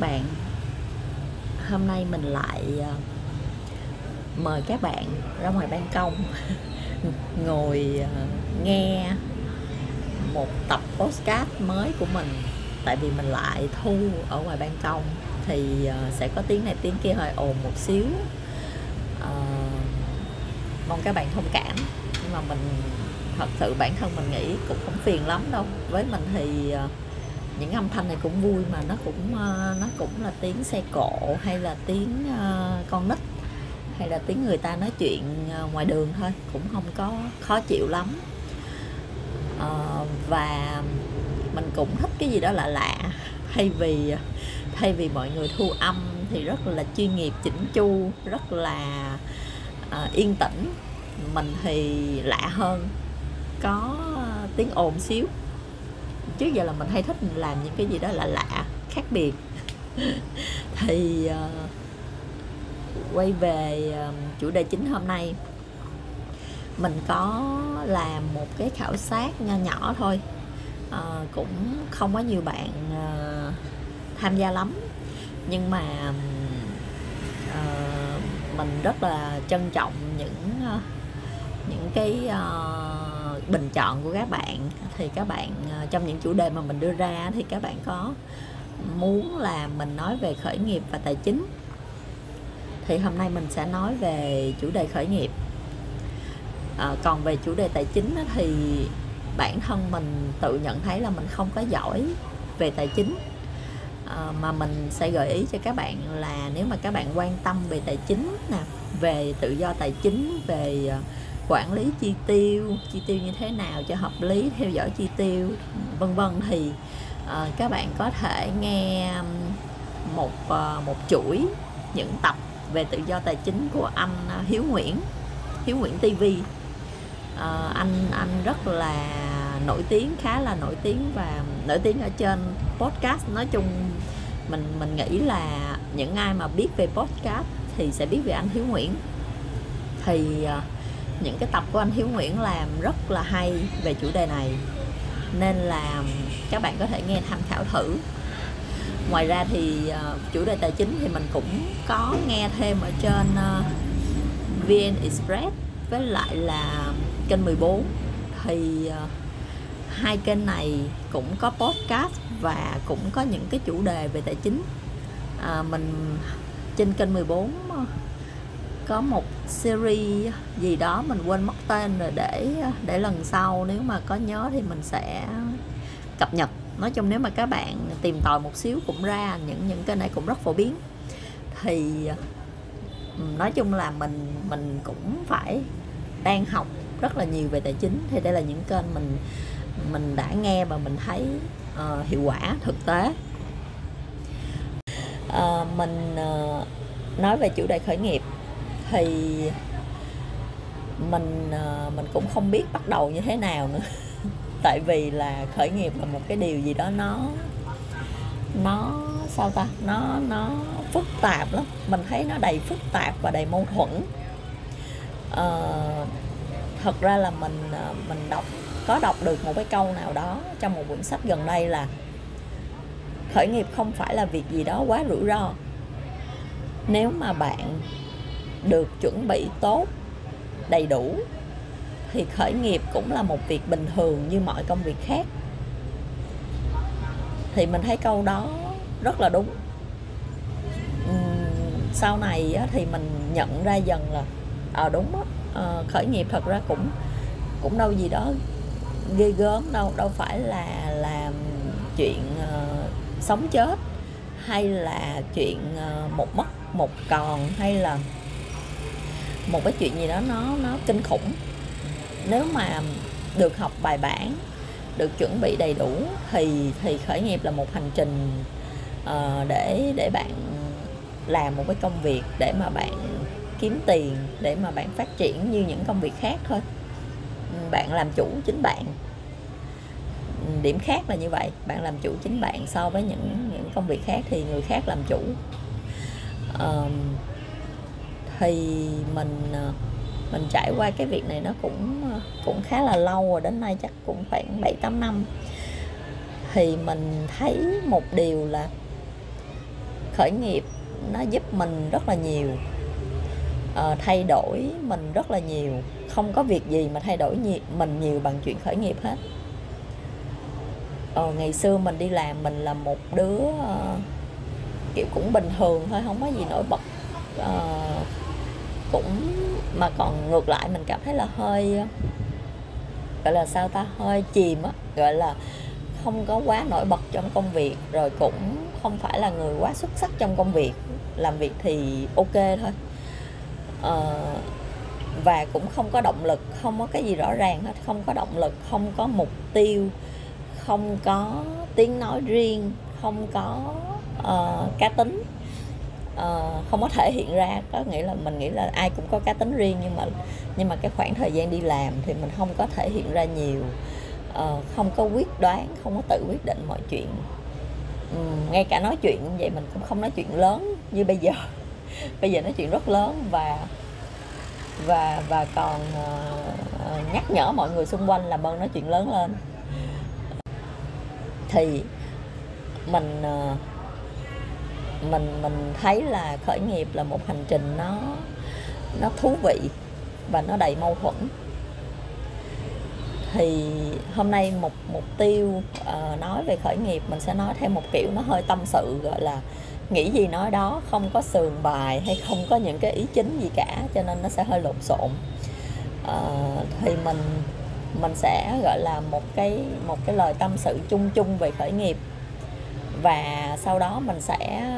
các bạn. Hôm nay mình lại ờ, mời các bạn ra ngoài ban công ngồi ờ, nghe một tập postcard mới của mình. Tại vì mình lại thu ở ngoài ban công thì ờ, sẽ có tiếng này tiếng kia hơi ồn một xíu. À, mong các bạn thông cảm. Nhưng mà mình thật sự bản thân mình nghĩ cũng không phiền lắm đâu. Với mình thì những âm thanh này cũng vui mà nó cũng ờ, nó cũng là tiếng xe cộ hay là tiếng ờ, con nít hay là tiếng người ta nói chuyện ờ, ngoài đường thôi cũng không có khó chịu lắm. À, và mình cũng thích cái gì đó lạ lạ thay vì thay vì mọi người thu âm thì rất là chuyên nghiệp chỉnh chu rất là à, yên tĩnh. Mình thì lạ hơn có tiếng ồn xíu trước giờ là mình hay thích làm những cái gì đó là lạ khác biệt. Thì uh, quay về uh, chủ đề chính hôm nay mình có làm một cái khảo sát nho nhỏ thôi. Uh, cũng không có nhiều bạn uh, tham gia lắm. Nhưng mà uh, mình rất là trân trọng những uh, những cái uh, bình chọn của các bạn. Thì các bạn ờ, trong những chủ đề mà mình đưa ra thì các bạn có muốn là mình nói về khởi nghiệp và tài chính. Thì hôm nay mình sẽ nói về chủ đề khởi nghiệp. À, còn về chủ đề tài chính thì bản thân mình tự nhận thấy là mình không có giỏi về tài chính. À, mà mình sẽ gợi ý cho các bạn là nếu mà các bạn quan tâm về tài chính nè về tự do tài chính về uh, quản lý chi tiêu chi tiêu như thế nào cho hợp lý theo dõi chi tiêu vân vân. Thì uh, các bạn có thể nghe một uh, một chuỗi những tập về tự do tài chính của anh ờ, Hiếu Nguyễn Hiếu Nguyễn TV uh, anh anh rất là nổi tiếng khá là nổi tiếng và nổi tiếng ở trên podcast. Nói chung mình mình nghĩ là những ai mà biết về podcast thì sẽ biết về anh Hiếu Nguyễn. Thì uh, những cái tập của anh Hiếu Nguyễn làm rất là hay về chủ đề này. Nên là các bạn có thể nghe tham khảo thử. Ngoài ra thì uh, chủ đề tài chính thì mình cũng có nghe thêm ở trên ờ, uh, VN Express với lại là kênh 14 thì uh, hai kênh này cũng có podcast và cũng có những cái chủ đề về tài chính. À, mình trên kênh 14 có một series gì đó mình quên mất tên rồi để để lần sau nếu mà có nhớ thì mình sẽ cập nhật. Nói chung nếu mà các bạn tìm tòi một xíu cũng ra những những kênh này cũng rất phổ biến. Thì ừ, nói chung là mình mình cũng phải đang học rất là nhiều về tài chính. Thì đây là những kênh mình mình đã nghe và mình thấy uh, hiệu quả thực tế. Uh, mình uh, nói về chủ đề khởi nghiệp thì mình ờ, mình cũng không biết bắt đầu như thế nào nữa. Tại vì là khởi nghiệp là một cái điều gì đó nó nó sao ta? Nó nó phức tạp lắm. Mình thấy nó đầy phức tạp và đầy mâu thuẫn. À, thật ra là mình ờ, mình đọc có đọc được một cái câu nào đó trong một quyển sách gần đây là khởi nghiệp không phải là việc gì đó quá rủi ro. Nếu mà bạn được chuẩn bị tốt đầy đủ thì khởi nghiệp cũng là một việc bình thường như mọi công việc khác. Thì mình thấy câu đó rất là đúng. Sau này thì mình nhận ra dần là à ờ đúng đó, khởi nghiệp thật ra cũng cũng đâu gì đó ghê gớm đâu đâu phải là làm chuyện ờ, sống chết hay là chuyện ờ, một mất một còn hay là một cái chuyện gì đó nó nó kinh khủng. Nếu mà được học bài bản được chuẩn bị đầy đủ thì thì khởi nghiệp là một hành trình uh, để để bạn làm một cái công việc để mà bạn kiếm tiền để mà bạn phát triển như những công việc khác thôi. Bạn làm chủ chính bạn. Điểm khác là như vậy bạn làm chủ chính bạn so với những những công việc khác thì người khác làm chủ. Uh, thì mình ờ, mình trải qua cái việc này nó cũng ờ, cũng khá là lâu rồi đến nay chắc cũng khoảng 7 8 năm. Thì mình thấy một điều là khởi nghiệp nó giúp mình rất là nhiều à, thay đổi mình rất là nhiều. Không có việc gì mà thay đổi nhiều, mình nhiều bằng chuyện khởi nghiệp hết. Ờ, ngày xưa mình đi làm mình là một đứa uh, kiểu cũng bình thường thôi không có gì nổi bật uh, cũng mà còn ngược lại mình cảm thấy là hơi gọi là sao ta hơi chìm á gọi là không có quá nổi bật trong công việc rồi cũng không phải là người quá xuất sắc trong công việc làm việc thì ok thôi. À, và cũng không có động lực không có cái gì rõ ràng hết không có động lực không có mục tiêu không có tiếng nói riêng không có uh, cá tính uh, không có thể hiện ra. Có nghĩa là mình nghĩ là ai cũng có cá tính riêng nhưng mà nhưng mà cái khoảng thời gian đi làm thì mình không có thể hiện ra nhiều. Uh, không có quyết đoán không có tự quyết định mọi chuyện. Um, ngay cả nói chuyện như vậy mình cũng không nói chuyện lớn như bây giờ. Bây giờ nói chuyện rất lớn và và và còn uh, nhắc nhở mọi người xung quanh làm ơn nói chuyện lớn lên. Thì mình uh, mình mình thấy là khởi nghiệp là một hành trình nó nó thú vị và nó đầy mâu thuẫn. Thì hôm nay một mục tiêu uh, nói về khởi nghiệp mình sẽ nói theo một kiểu nó hơi tâm sự gọi là nghĩ gì nói đó không có sườn bài hay không có những cái ý chính gì cả cho nên nó sẽ hơi lộn xộn. Uh, thì mình mình sẽ gọi là một cái một cái lời tâm sự chung chung về khởi nghiệp và sau đó mình sẽ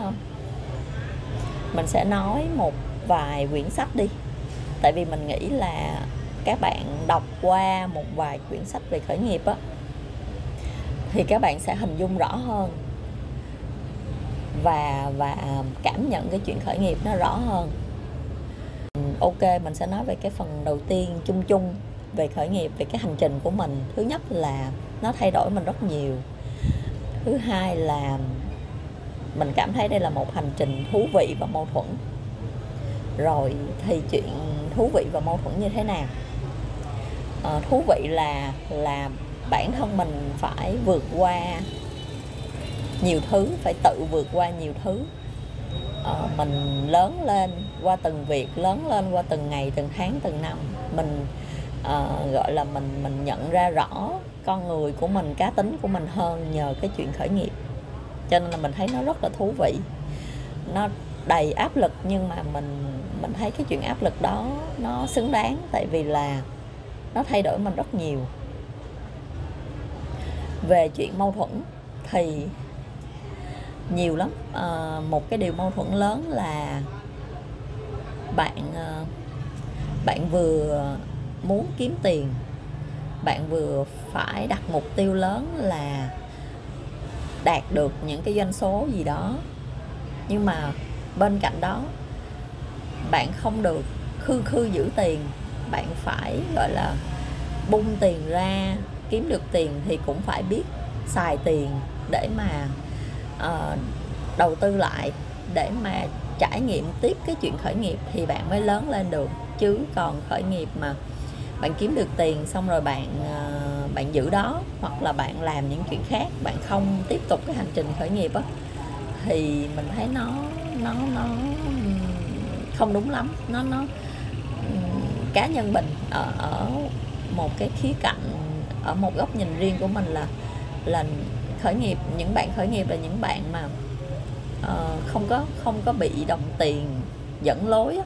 mình sẽ nói một vài quyển sách đi. Tại vì mình nghĩ là các bạn đọc qua một vài quyển sách về khởi nghiệp á, thì các bạn sẽ hình dung rõ hơn và và cảm nhận cái chuyện khởi nghiệp nó rõ hơn. Ok, mình sẽ nói về cái phần đầu tiên, chung chung về khởi nghiệp, về cái hành trình của mình. Thứ nhất là nó thay đổi mình rất nhiều thứ hai là mình cảm thấy đây là một hành trình thú vị và mâu thuẫn. Rồi thì chuyện thú vị và mâu thuẫn như thế nào? À, thú vị là là bản thân mình phải vượt qua nhiều thứ phải tự vượt qua nhiều thứ. À, mình lớn lên qua từng việc lớn lên qua từng ngày từng tháng từng năm mình uh, gọi là mình mình nhận ra rõ con người của mình cá tính của mình hơn nhờ cái chuyện khởi nghiệp. Cho nên là mình thấy nó rất là thú vị. Nó đầy áp lực nhưng mà mình mình thấy cái chuyện áp lực đó nó xứng đáng tại vì là nó thay đổi mình rất nhiều. Về chuyện mâu thuẫn thì nhiều lắm. À, một cái điều mâu thuẫn lớn là bạn ờ, bạn vừa muốn kiếm tiền bạn vừa phải đặt mục tiêu lớn là đạt được những cái doanh số gì đó. Nhưng mà bên cạnh đó bạn không được khư khư giữ tiền bạn phải gọi là bung tiền ra kiếm được tiền thì cũng phải biết xài tiền để mà uh, đầu tư lại để mà trải nghiệm tiếp cái chuyện khởi nghiệp thì bạn mới lớn lên được. Chứ còn khởi nghiệp mà bạn kiếm được tiền xong rồi bạn ờ, bạn giữ đó hoặc là bạn làm những chuyện khác bạn không tiếp tục cái hành trình khởi nghiệp á thì mình thấy nó nó nó không đúng lắm. Nó nó cá nhân mình ở ở một cái khía cạnh ở một góc nhìn riêng của mình là là khởi nghiệp những bạn khởi nghiệp là những bạn mà uh, không có không có bị đồng tiền dẫn lối á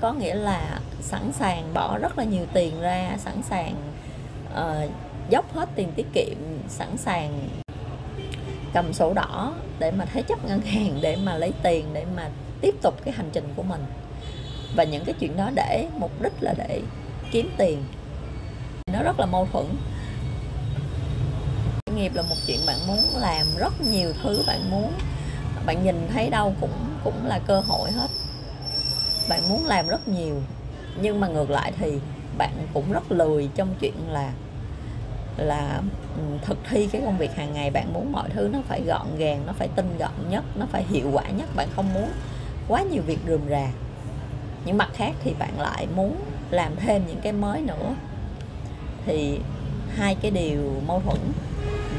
có nghĩa là sẵn sàng bỏ rất là nhiều tiền ra sẵn sàng uh, dốc hết tiền tiết kiệm sẵn sàng cầm sổ đỏ để mà thế chấp ngân hàng để mà lấy tiền để mà tiếp tục cái hành trình của mình. Và những cái chuyện đó để mục đích là để kiếm tiền. Nó rất là mâu thuẫn. Nghiệp là một chuyện bạn muốn làm rất nhiều thứ bạn muốn bạn nhìn thấy đâu cũng cũng là cơ hội hết bạn muốn làm rất nhiều nhưng mà ngược lại thì bạn cũng rất lười trong chuyện là là ừ, thực thi cái công việc hàng ngày. Bạn muốn mọi thứ nó phải gọn gàng nó phải tinh gọn nhất nó phải hiệu quả nhất. Bạn không muốn quá nhiều việc rườm rà. Những mặt khác thì bạn lại muốn làm thêm những cái mới nữa. Thì hai cái điều mâu thuẫn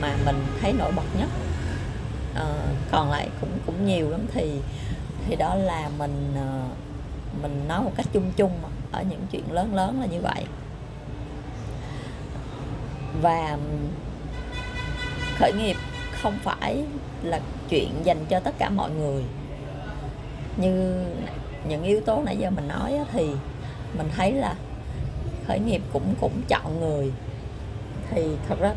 mà mình thấy nổi bật nhất à, còn lại cũng cũng nhiều lắm. Thì thì đó là mình uh, mình nói một cách chung chung ở những chuyện lớn lớn là như vậy. Và khởi nghiệp không phải là chuyện dành cho tất cả mọi người. Như những yếu tố nãy giờ mình nói thì mình thấy là khởi nghiệp cũng cũng chọn người. Thì thật ra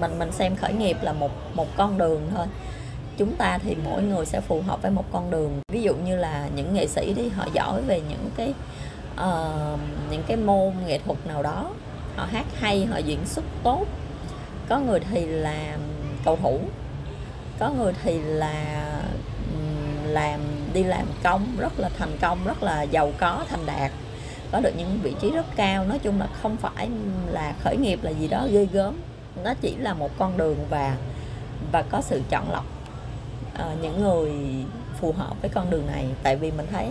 mình mình xem khởi nghiệp là một một con đường thôi chúng ta thì mỗi người sẽ phù hợp với một con đường. Ví dụ như là những nghệ sĩ đi họ giỏi về những cái uh, những cái môn nghệ thuật nào đó họ hát hay họ diễn xuất tốt. Có người thì là cầu thủ có người thì là làm đi làm công rất là thành công rất là giàu có thành đạt có được những vị trí rất cao. Nói chung là không phải là khởi nghiệp là gì đó ghê gớm nó chỉ là một con đường và và có sự chọn lọc uh, những người phù hợp với con đường này. Tại vì mình thấy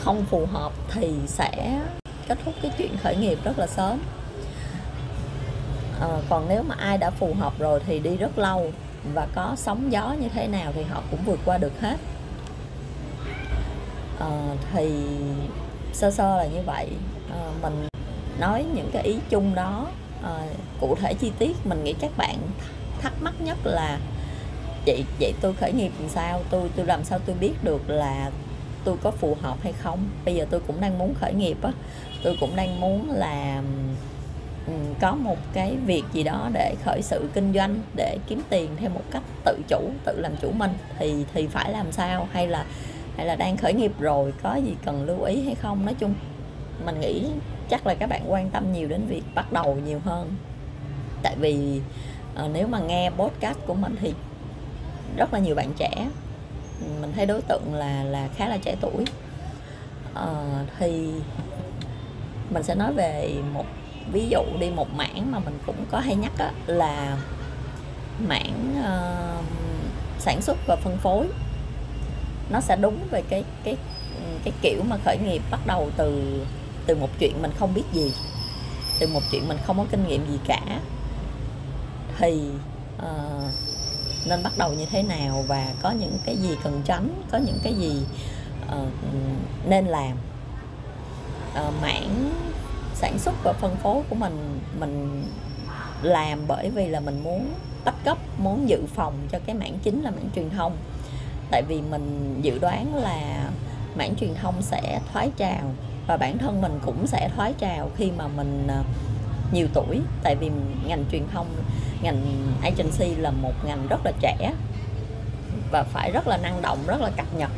không phù hợp thì sẽ kết thúc cái chuyện khởi nghiệp rất là sớm. À, còn nếu mà ai đã phù hợp rồi thì đi rất lâu và có sóng gió như thế nào thì họ cũng vượt qua được hết. À, thì sơ sơ là như vậy. À, mình nói những cái ý chung đó à, cụ thể chi tiết mình nghĩ các bạn thắc mắc nhất là vậy vậy tôi khởi nghiệp làm sao? Tôi tôi làm sao tôi biết được là tôi có phù hợp hay không? Bây giờ tôi cũng đang muốn khởi nghiệp á. Tôi cũng đang muốn là có một cái việc gì đó để khởi sự kinh doanh để kiếm tiền theo một cách tự chủ tự làm chủ mình. Thì thì phải làm sao? Hay là hay là đang khởi nghiệp rồi có gì cần lưu ý hay không? Nói chung mình nghĩ chắc là các bạn quan tâm nhiều đến việc bắt đầu nhiều hơn. Tại vì uh, nếu mà nghe podcast của mình thì rất là nhiều bạn trẻ. Mình thấy đối tượng là là khá là trẻ tuổi. Uh, thì mình sẽ nói về một ví dụ đi một mảng mà mình cũng có hay nhắc đó, là mảng uh, sản xuất và phân phối. Nó sẽ đúng về cái cái cái kiểu mà khởi nghiệp bắt đầu từ từ một chuyện mình không biết gì từ một chuyện mình không có kinh nghiệm gì cả. Thì uh, nên bắt đầu như thế nào và có những cái gì cần tránh có những cái gì uh, nên làm. Uh, mảng sản xuất và phân phối của mình mình làm bởi vì là mình muốn tách cấp muốn dự phòng cho cái mảng chính là mảng truyền thông. Tại vì mình dự đoán là mảng truyền thông sẽ thoái trào và bản thân mình cũng sẽ thoái trào khi mà mình ờ, nhiều tuổi, tại vì ngành truyền thông, ngành agency là một ngành rất là trẻ và phải rất là năng động, rất là cập nhật.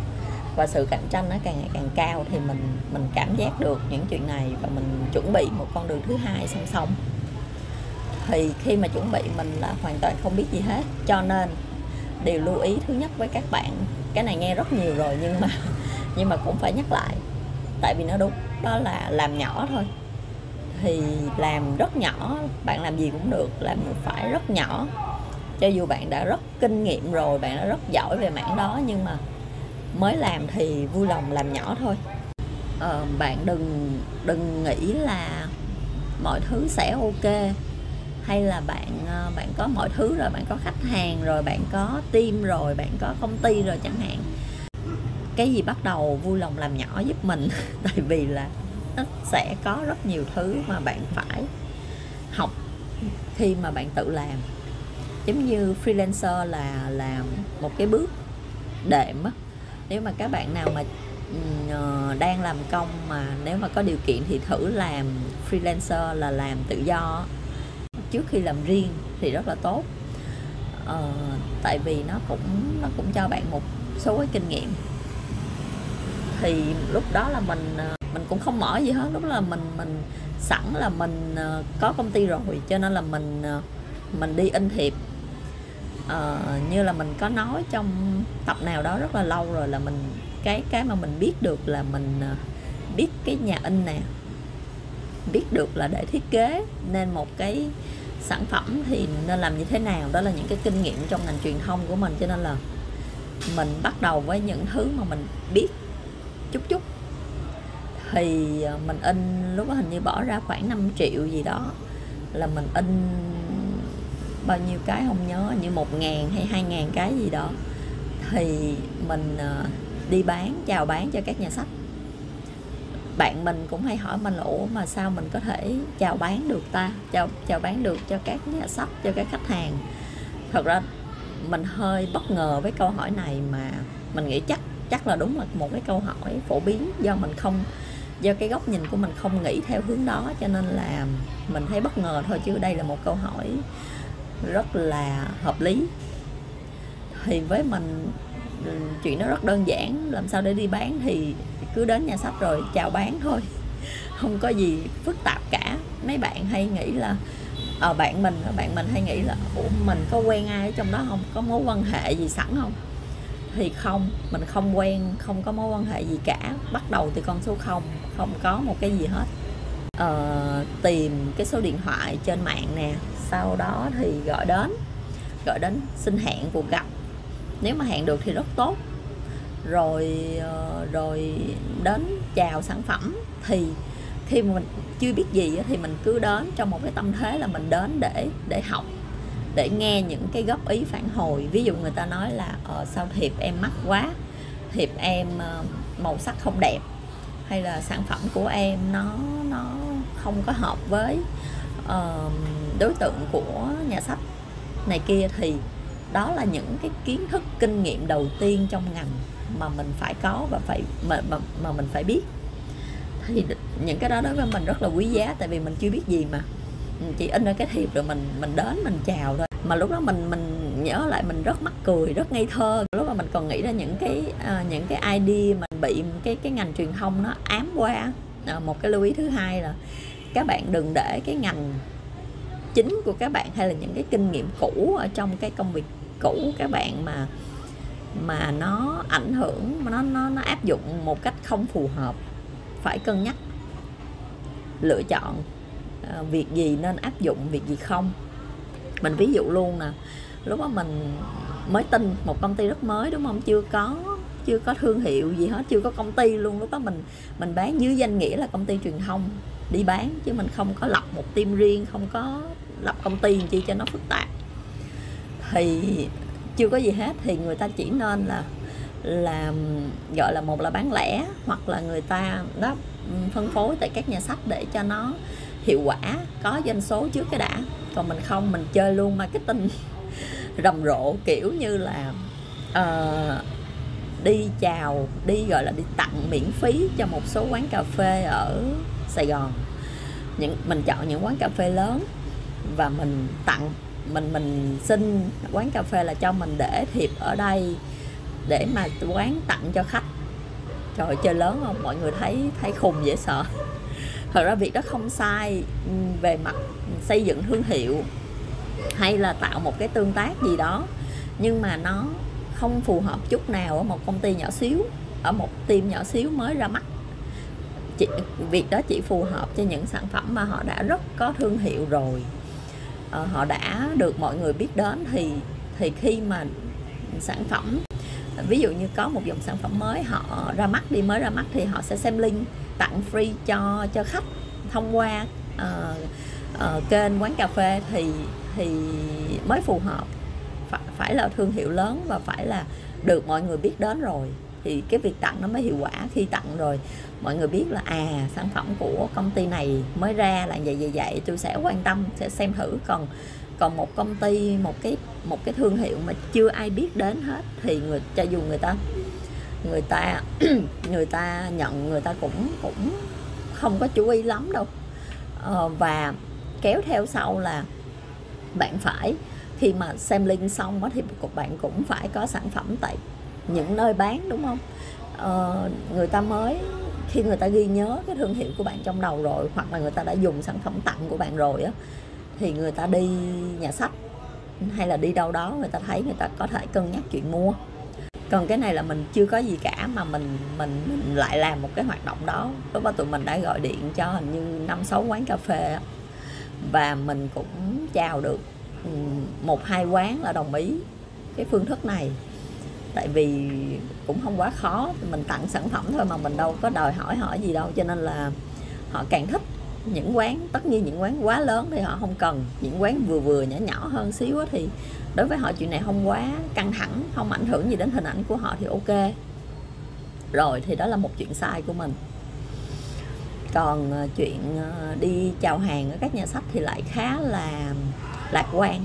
Và sự cạnh tranh nó càng ngày càng cao thì mình mình cảm giác được những chuyện này và mình chuẩn bị một con đường thứ hai song song. Thì khi mà chuẩn bị mình là hoàn toàn không biết gì hết, cho nên điều lưu ý thứ nhất với các bạn, cái này nghe rất nhiều rồi nhưng mà nhưng mà cũng phải nhắc lại, tại vì nó đúng, đó là làm nhỏ thôi thì làm rất nhỏ bạn làm gì cũng được làm phải rất nhỏ. Cho dù bạn đã rất kinh nghiệm rồi bạn đã rất giỏi về mảng đó nhưng mà mới làm thì vui lòng làm nhỏ thôi. Ờ, bạn đừng đừng nghĩ là mọi thứ sẽ ok hay là bạn ờ, bạn có mọi thứ rồi bạn có khách hàng rồi bạn có team rồi bạn có công ty rồi chẳng hạn. Cái gì bắt đầu vui lòng làm nhỏ giúp mình tại vì là nó sẽ có rất nhiều thứ mà bạn phải học khi mà bạn tự làm. Giống như freelancer là làm một cái bước đệm á. Nếu mà các bạn nào mà ừ, ờ, đang làm công mà nếu mà có điều kiện thì thử làm freelancer là làm tự do trước khi làm riêng thì rất là tốt. Ờ, tại vì nó cũng nó cũng cho bạn một số cái kinh nghiệm. Thì lúc đó là mình ờ, mình cũng không mở gì hết. Lúc là mình mình sẵn là mình ờ, có công ty rồi cho nên là mình ờ, mình đi in thiệp. Uh, như là mình có nói trong tập nào đó rất là lâu rồi là mình cái cái mà mình biết được là mình uh, biết cái nhà in nè biết được là để thiết kế nên một cái sản phẩm thì nên làm như thế nào đó là những cái kinh nghiệm trong ngành truyền thông của mình. Cho nên là mình bắt đầu với những thứ mà mình biết chút chút thì ờ, mình in lúc đó hình như bỏ ra khoảng 5 triệu gì đó. Là mình in bao nhiêu cái không nhớ như một ngàn hay hai ngàn cái gì đó. Thì mình ờ, đi bán, chào bán cho các nhà sách. Bạn mình cũng hay hỏi mình là, ủa, mà sao mình có thể chào bán được ta? Chào chào bán được cho các nhà sách, cho các khách hàng? Thật ra mình hơi bất ngờ với câu hỏi này mà mình nghĩ chắc chắc là đúng là một cái câu hỏi phổ biến do mình không do cái góc nhìn của mình không nghĩ theo hướng đó, cho nên là mình thấy bất ngờ thôi, chứ đây là một câu hỏi rất là hợp lý. Thì với mình ừ, chuyện nó rất đơn giản, làm sao để đi bán thì cứ đến nhà sách rồi chào bán thôi. Không có gì phức tạp cả. Mấy bạn hay nghĩ là ở bạn mình bạn mình hay nghĩ là, ủa, mình có quen ai ở trong đó không? Có mối quan hệ gì sẵn không? Thì không mình không quen không có mối quan hệ gì cả. Bắt đầu từ con số không không có một cái gì hết. Ờ, tìm cái số điện thoại trên mạng nè sau đó thì gọi đến gọi đến xin hẹn cuộc gặp. Nếu mà hẹn được thì rất tốt. Rồi ờ, rồi đến chào sản phẩm thì khi mà mình chưa biết gì thì mình cứ đến trong một cái tâm thế là mình đến để để học để nghe những cái góp ý phản hồi. Ví dụ người ta nói là ờ, sao thiệp em mắc quá thiệp em ờ, màu sắc không đẹp hay là sản phẩm của em nó nó không có hợp với uh, đối tượng của nhà sách này kia. Thì đó là những cái kiến thức kinh nghiệm đầu tiên trong ngành mà mình phải có và phải mà mà, mà mình phải biết. Thì những cái đó đối với mình rất là quý giá tại vì mình chưa biết gì mà chỉ in ra cái thiệp rồi mình mình đến mình chào thôi. Mà lúc đó mình mình nhớ lại mình rất mắc cười rất ngây thơ. Lúc mà mình còn nghĩ ra những cái uh, những cái idea mình bị cái cái ngành truyền thông nó ám qua à, một cái lưu ý thứ hai là các bạn đừng để cái ngành chính của các bạn hay là những cái kinh nghiệm cũ ở trong cái công việc cũ các bạn mà mà nó ảnh hưởng nó nó nó áp dụng một cách không phù hợp phải cân nhắc lựa chọn. À, việc gì nên áp dụng, việc gì không. Mình ví dụ luôn nè, lúc đó mình mới tin một công ty rất mới, đúng không? Chưa có chưa có thương hiệu gì hết, chưa có công ty luôn. Lúc đó mình mình bán dưới danh nghĩa là công ty truyền thông, đi bán, chứ mình không có lập một team riêng, không có lập công ty chi cho nó phức tạp. Thì chưa có gì hết, thì người ta chỉ nên là là, gọi là, một là bán lẻ, hoặc là người ta, đó, phân phối tại các nhà sách để cho nó hiệu quả có doanh số trước cái đã. Còn mình không mình chơi luôn marketing rầm rộ kiểu như là uh, đi chào đi gọi là đi tặng miễn phí cho một số quán cà phê ở Sài Gòn. Những mình chọn những quán cà phê lớn và mình tặng mình mình xin quán cà phê là cho mình để thiệp ở đây để mà quán tặng cho khách. Trời chơi lớn không? Mọi người thấy thấy khùng dễ sợ. thật ra việc đó không sai ừ, về mặt xây dựng thương hiệu hay là tạo một cái tương tác gì đó. Nhưng mà nó không phù hợp chút nào ở một công ty nhỏ xíu ở một team nhỏ xíu mới ra mắt. Chỉ, việc đó chỉ phù hợp cho những sản phẩm mà họ đã rất có thương hiệu rồi. À, họ đã được mọi người biết đến thì thì khi mà sản phẩm ví dụ như có một dòng sản phẩm mới họ ra mắt đi mới ra mắt thì họ sẽ xem link tặng free cho cho khách thông qua uh, uh, kênh quán cà phê thì thì mới phù hợp. Phải, phải là thương hiệu lớn và phải là được mọi người biết đến rồi thì cái việc tặng nó mới hiệu quả. Khi tặng rồi mọi người biết là à sản phẩm của công ty này mới ra là vậy vậy vậy tôi sẽ quan tâm sẽ xem thử. Còn còn một công ty một cái một cái thương hiệu mà chưa ai biết đến hết thì người cho dù người ta người ta người ta nhận người ta cũng cũng không có chú ý lắm đâu. Ờ, và kéo theo sau là bạn phải khi mà xem link xong thì bạn cũng phải có sản phẩm tại những nơi bán đúng không? Ờ, người ta mới khi người ta ghi nhớ cái thương hiệu của bạn trong đầu rồi hoặc là người ta đã dùng sản phẩm tặng của bạn rồi á thì người ta đi nhà sách hay là đi đâu đó người ta thấy người ta có thể cân nhắc chuyện mua còn cái này là mình chưa có gì cả mà mình mình, mình lại làm một cái hoạt động đó. Lúc đó tụi mình đã gọi điện cho hình như năm sáu quán cà phê và mình cũng chào được ừ, một hai quán là đồng ý cái phương thức này. Tại vì cũng không quá khó mình tặng sản phẩm thôi mà mình đâu có đòi hỏi hỏi gì đâu. Cho nên là họ càng thích những quán tất nhiên những quán quá lớn thì họ không cần. Những quán vừa vừa nhỏ nhỏ hơn xíu thì đối với họ chuyện này không quá căng thẳng không ảnh hưởng gì đến hình ảnh của họ thì ok. Rồi thì đó là một chuyện sai của mình. Còn ờ, chuyện ờ, đi chào hàng ở các nhà sách thì lại khá là lạc quan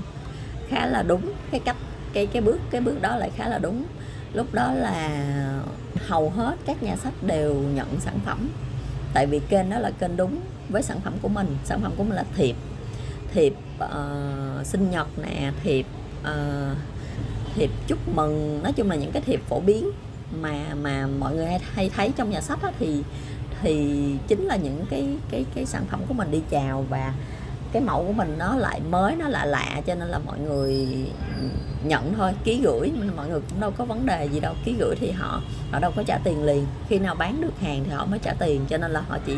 khá là đúng cái cách cái cái bước cái bước đó lại khá là đúng. Lúc đó là hầu hết các nhà sách đều nhận sản phẩm tại vì kênh đó là kênh đúng với sản phẩm của mình. Sản phẩm của mình là thiệp thiệp uh, sinh nhật nè thiệp uh, thiệp chúc mừng nói chung là những cái thiệp phổ biến mà mà mọi người hay, hay thấy trong nhà sách đó thì thì chính là những cái cái cái sản phẩm của mình đi chào và cái mẫu của mình nó lại mới nó lạ lạ cho nên là mọi người nhận thôi ký gửi. Mọi người cũng đâu có vấn đề gì đâu ký gửi thì họ họ đâu có trả tiền liền. Khi nào bán được hàng thì họ mới trả tiền cho nên là họ chỉ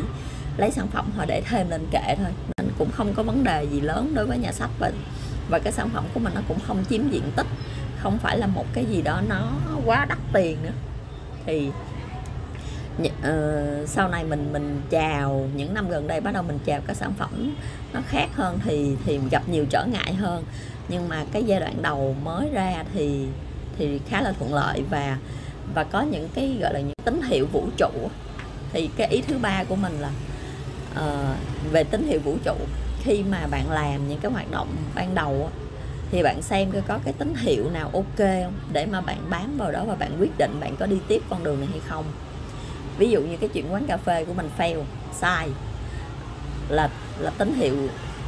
lấy sản phẩm họ để thêm lên kệ thôi. Nên cũng không có vấn đề gì lớn đối với nhà sách và và cái sản phẩm của mình nó cũng không chiếm diện tích không phải là một cái gì đó nó quá đắt tiền nữa. Thì uh, sau này mình mình chào những năm gần đây bắt đầu mình chào các sản phẩm nó khác hơn thì thì gặp nhiều trở ngại hơn. Nhưng mà cái giai đoạn đầu mới ra thì thì khá là thuận lợi và và có những cái gọi là những tín hiệu vũ trụ. Thì cái ý thứ ba của mình là uh, về tín hiệu vũ trụ khi mà bạn làm những cái hoạt động ban đầu thì bạn xem coi có cái tín hiệu nào ok không để mà bạn bám vào đó và bạn quyết định bạn có đi tiếp con đường này hay không. Ví dụ như cái chuyện quán cà phê của mình fail sai là là tín hiệu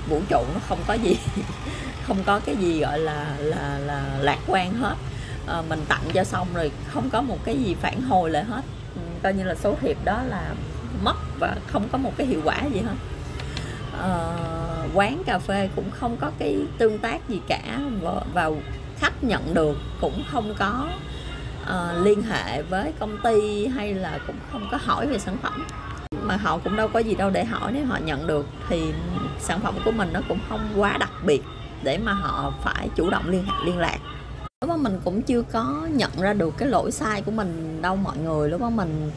vũ trụ nó không có gì không có cái gì gọi là là là lạc quan hết. À, mình tặng cho xong rồi không có một cái gì phản hồi lại hết. Ừ, coi như là số hiệp đó là mất và không có một cái hiệu quả gì hết. Ờ, quán cà phê cũng không có cái tương tác gì cả và, và khách nhận được cũng không có uh, liên hệ với công ty hay là cũng không có hỏi về sản phẩm. Mà họ cũng đâu có gì đâu để hỏi nếu họ nhận được thì sản phẩm của mình nó cũng không quá đặc biệt để mà họ phải chủ động liên hệ liên lạc. Lúc đó mình cũng chưa có nhận ra được cái lỗi sai của mình đâu mọi người lúc đó mình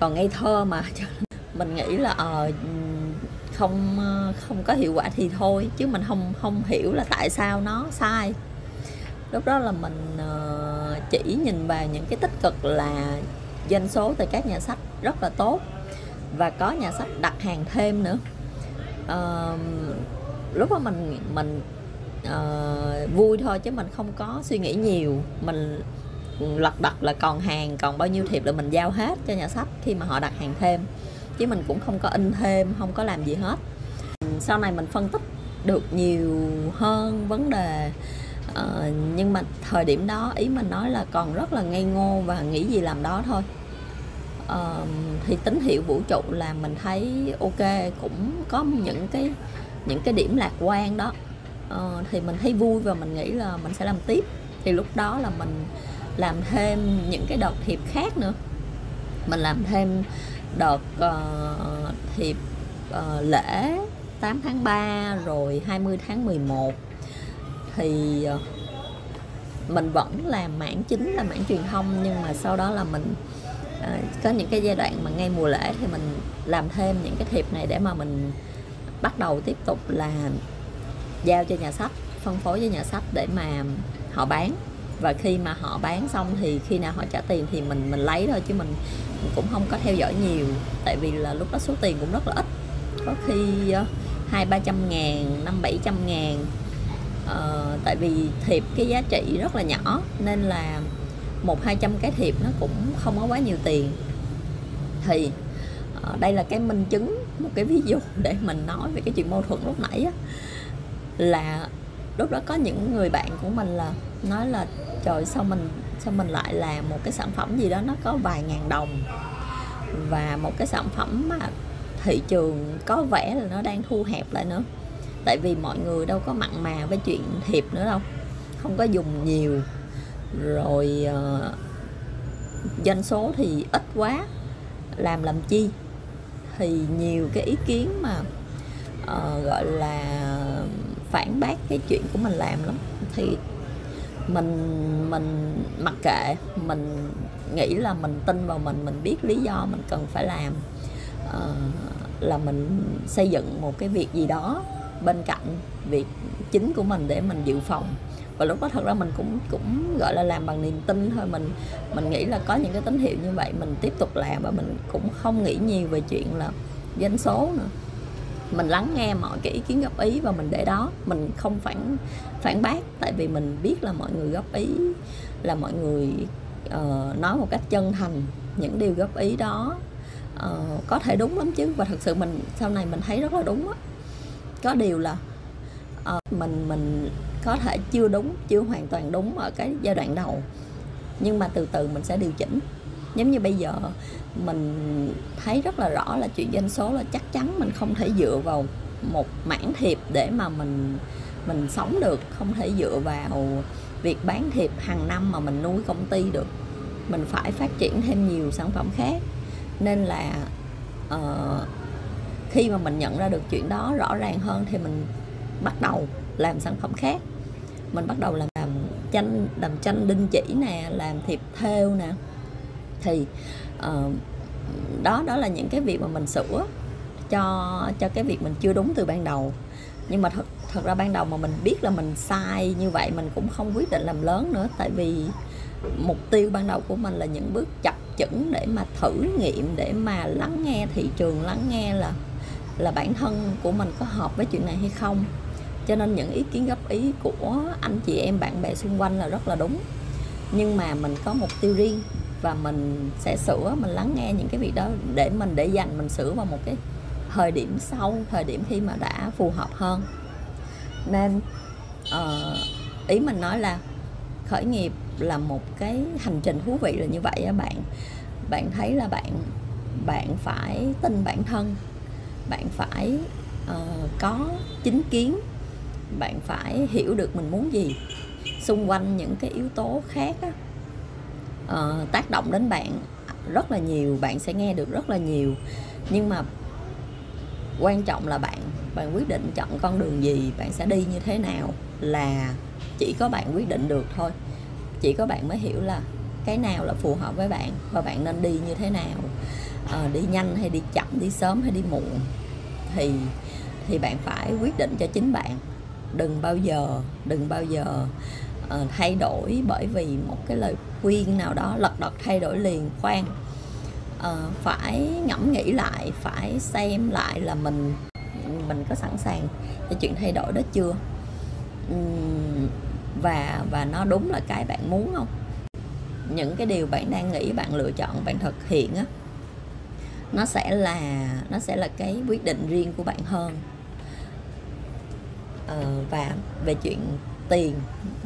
còn ngây thơ mà. Mình nghĩ là ờ không ờ, không có hiệu quả thì thôi chứ mình không không hiểu là tại sao nó sai. Lúc đó là mình ờ, chỉ nhìn vào những cái tích cực là doanh số từ các nhà sách rất là tốt và có nhà sách đặt hàng thêm nữa. À, lúc đó mình mình à, vui thôi chứ mình không có suy nghĩ nhiều. Mình lật đật là còn hàng còn bao nhiêu thiệp là mình giao hết cho nhà sách khi mà họ đặt hàng thêm chứ mình cũng không có in thêm không có làm gì hết. Sau này mình phân tích được nhiều hơn vấn đề uh, nhưng mà thời điểm đó ý mình nói là còn rất là ngây ngô và nghĩ gì làm đó thôi. Uh, thì tín hiệu vũ trụ là mình thấy ok cũng có những cái những cái điểm lạc quan đó. Uh, thì mình thấy vui và mình nghĩ là mình sẽ làm tiếp. Thì lúc đó là mình làm thêm những cái đợt thiệp khác nữa. Mình làm thêm đợt uh, thiệp uh, lễ 8 tháng 3 rồi 20 tháng 11 thì uh, mình vẫn làm mảng chính là mảng truyền thông nhưng mà sau đó là mình uh, có những cái giai đoạn mà ngay mùa lễ thì mình làm thêm những cái thiệp này để mà mình bắt đầu tiếp tục là giao cho nhà sách phân phối với nhà sách để mà họ bán và khi mà họ bán xong thì khi nào họ trả tiền thì mình mình lấy thôi chứ mình, mình cũng không có theo dõi nhiều. Tại vì là lúc đó số tiền cũng rất là ít. Có khi ờ, hai ba trăm ngàn năm bảy trăm ngàn. Ờ, tại vì thiệp cái giá trị rất là nhỏ nên là một hai trăm cái thiệp nó cũng không có quá nhiều tiền. Thì ờ, đây là cái minh chứng một cái ví dụ để mình nói về cái chuyện mâu thuẫn lúc nãy á. Là lúc đó có những người bạn của mình là nói là trời sao mình sao mình lại làm một cái sản phẩm gì đó nó có vài ngàn đồng? Và một cái sản phẩm mà thị trường có vẻ là nó đang thu hẹp lại nữa. Tại vì mọi người đâu có mặn mà với chuyện thiệp nữa đâu không có dùng nhiều. Rồi uh, doanh số thì ít quá làm làm chi? Thì nhiều cái ý kiến mà uh, gọi là phản bác cái chuyện của mình làm lắm. Thì mình mình mặc kệ. Mình nghĩ là mình tin vào mình mình biết lý do mình cần phải làm. Uh, là mình xây dựng một cái việc gì đó bên cạnh việc chính của mình để mình dự phòng. Và lúc đó thật ra mình cũng cũng gọi là làm bằng niềm tin thôi. Mình mình nghĩ là có những cái tín hiệu như vậy mình tiếp tục làm và mình cũng không nghĩ nhiều về chuyện là doanh số nữa mình lắng nghe mọi cái ý kiến góp ý và mình để đó. Mình không phản phản bác tại vì mình biết là mọi người góp ý là mọi người uh, nói một cách chân thành những điều góp ý đó uh, có thể đúng lắm chứ. Và thật sự mình sau này mình thấy rất là đúng á. Có điều là uh, mình mình có thể chưa đúng chưa hoàn toàn đúng ở cái giai đoạn đầu nhưng mà từ từ mình sẽ điều chỉnh. Giống như bây giờ mình thấy rất là rõ là chuyện doanh số là chắc chắn mình không thể dựa vào một mảng thiệp để mà mình mình sống được không thể dựa vào việc bán thiệp hàng năm mà mình nuôi công ty được. Mình phải phát triển thêm nhiều sản phẩm khác. Nên là uh, khi mà mình nhận ra được chuyện đó rõ ràng hơn thì mình bắt đầu làm sản phẩm khác. Mình bắt đầu làm làm tranh làm tranh đinh chỉ nè làm thiệp thêu nè. Thì uh, đó đó là những cái việc mà mình sửa cho cho cái việc mình chưa đúng từ ban đầu. Nhưng mà thật thật ra ban đầu mà mình biết là mình sai như vậy mình cũng không quyết định làm lớn nữa. Tại vì mục tiêu ban đầu của mình là những bước chập chững để mà thử nghiệm để mà lắng nghe thị trường lắng nghe là là bản thân của mình có hợp với chuyện này hay không. Cho nên những ý kiến góp ý của anh chị em bạn bè xung quanh là rất là đúng. Nhưng mà mình có mục tiêu riêng và mình sẽ sửa mình lắng nghe những cái việc đó để mình để dành mình sửa vào một cái thời điểm sau thời điểm khi mà đã phù hợp hơn. Nên uh, ý mình nói là khởi nghiệp là một cái hành trình thú vị là như vậy á bạn. Bạn thấy là bạn bạn phải tin bản thân bạn phải uh, có chính kiến bạn phải hiểu được mình muốn gì. Xung quanh những cái yếu tố khác á, uh, tác động đến bạn rất là nhiều bạn sẽ nghe được rất là nhiều. Nhưng mà quan trọng là bạn bạn quyết định chọn con đường gì bạn sẽ đi như thế nào là chỉ có bạn quyết định được thôi. Chỉ có bạn mới hiểu là cái nào là phù hợp với bạn và bạn nên đi như thế nào. À, đi nhanh hay đi chậm đi sớm hay đi muộn thì thì bạn phải quyết định cho chính bạn. Đừng bao giờ đừng bao giờ uh, thay đổi bởi vì một cái lời khuyên nào đó lật đật thay đổi liền khoan. Uh, phải ngẫm nghĩ lại phải xem lại là mình mình có sẵn sàng cho chuyện thay đổi đó chưa? Và và nó đúng là cái bạn muốn không? Những cái điều bạn đang nghĩ bạn lựa chọn bạn thực hiện á nó sẽ là nó sẽ là cái quyết định riêng của bạn hơn. Ờ, và về chuyện tiền.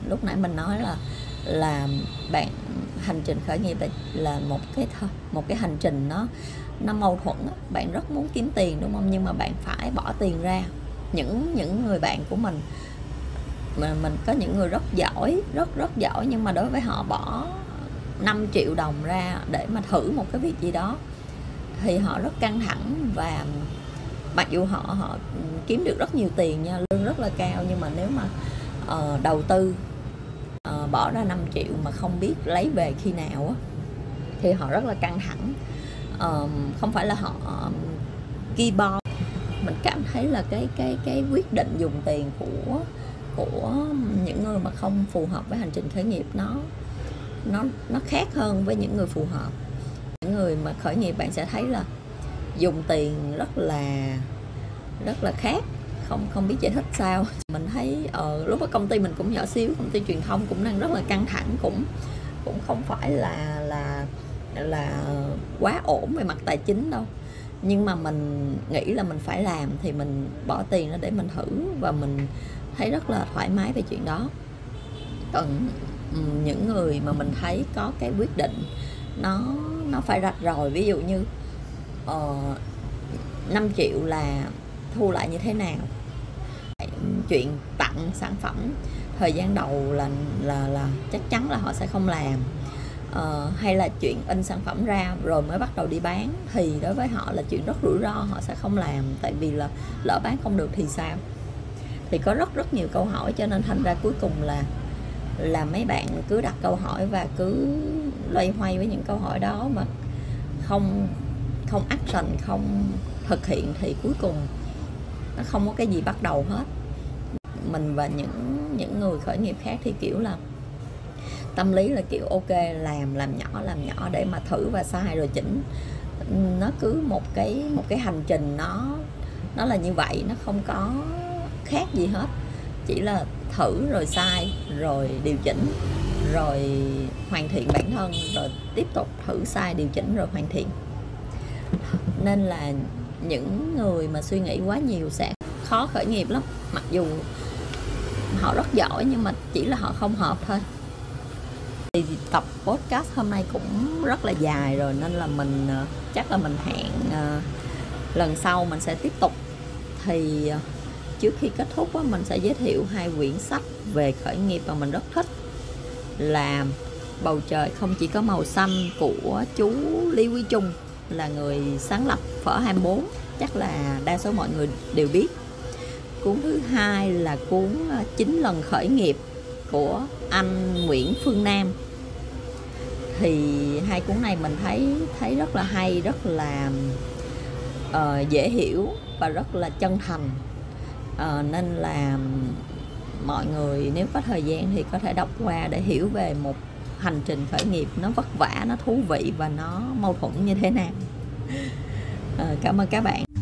Lúc nãy mình nói là là bạn hành trình khởi nghiệp là, là một cái một cái hành trình nó nó mâu thuẫn bạn rất muốn kiếm tiền đúng không? Nhưng mà bạn phải bỏ tiền ra. Những những người bạn của mình mà mình có những người rất giỏi rất rất giỏi nhưng mà đối với họ bỏ 5 triệu đồng ra để mà thử một cái việc gì đó thì họ rất căng thẳng và mặc dù họ họ kiếm được rất nhiều tiền nha lương rất là cao nhưng mà nếu mà uh, đầu tư uh, bỏ ra 5 triệu mà không biết lấy về khi nào á thì họ rất là căng thẳng. Uh, không phải là họ ki bo. mình cảm thấy là cái cái cái quyết định dùng tiền của của những người mà không phù hợp với hành trình khởi nghiệp nó nó nó khác hơn với những người phù hợp. Những người mà khởi nghiệp bạn sẽ thấy là dùng tiền rất là rất là khác không không biết giải thích sao. Mình thấy ở uh, lúc ở công ty mình cũng nhỏ xíu công ty truyền thông cũng đang rất là căng thẳng cũng cũng không phải là là là quá ổn về mặt tài chính đâu. Nhưng mà mình nghĩ là mình phải làm thì mình bỏ tiền ra để mình thử và mình thấy rất là thoải mái về chuyện đó. Còn những người mà mình thấy có cái quyết định nó nó phải rạch rồi ví dụ như ờ, uh, 5 triệu là thu lại như thế nào. Chuyện tặng sản phẩm thời gian đầu là là là chắc chắn là họ sẽ không làm. Uh, hay là chuyện in sản phẩm ra rồi mới bắt đầu đi bán thì đối với họ là chuyện rất rủi ro họ sẽ không làm. Tại vì là lỡ bán không được thì sao? Thì có rất rất nhiều câu hỏi cho nên thành ra cuối cùng là là mấy bạn cứ đặt câu hỏi và cứ loay hoay với những câu hỏi đó mà không không action không thực hiện thì cuối cùng nó không có cái gì bắt đầu hết. Mình và những những người khởi nghiệp khác thì kiểu là tâm lý là kiểu, ok, làm làm nhỏ làm nhỏ để mà thử và sai rồi chỉnh. Nó cứ một cái một cái hành trình nó nó là như vậy, nó không có khác gì hết. Chỉ là thử rồi sai, rồi điều chỉnh, rồi hoàn thiện bản thân, rồi tiếp tục thử, sai, điều chỉnh, rồi hoàn thiện. Nên là những người mà suy nghĩ quá nhiều sẽ khó khởi nghiệp lắm. Mặc dù họ rất giỏi nhưng mà chỉ là họ không hợp thôi. Thì tập podcast hôm nay cũng rất là dài rồi nên là mình ờ, chắc là mình hẹn ờ, lần sau mình sẽ tiếp tục. Thì ờ, trước khi kết thúc á, mình sẽ giới thiệu hai quyển sách về khởi nghiệp mà mình rất thích. Là bầu trời không chỉ có màu xanh của chú Lý Quý Trung là người sáng lập phở 24 chắc là đa số mọi người đều biết. Cuốn thứ hai là cuốn ờ, chín lần khởi nghiệp của anh Nguyễn Phương Nam. Thì hai cuốn này mình thấy thấy rất là hay rất là uh, dễ hiểu và rất là chân thành. Uh, nên là mọi người nếu có thời gian thì có thể đọc qua để hiểu về một hành trình khởi nghiệp nó vất vả, nó thú vị và nó mâu thuẫn như thế nào. Ờ, cảm ơn các bạn.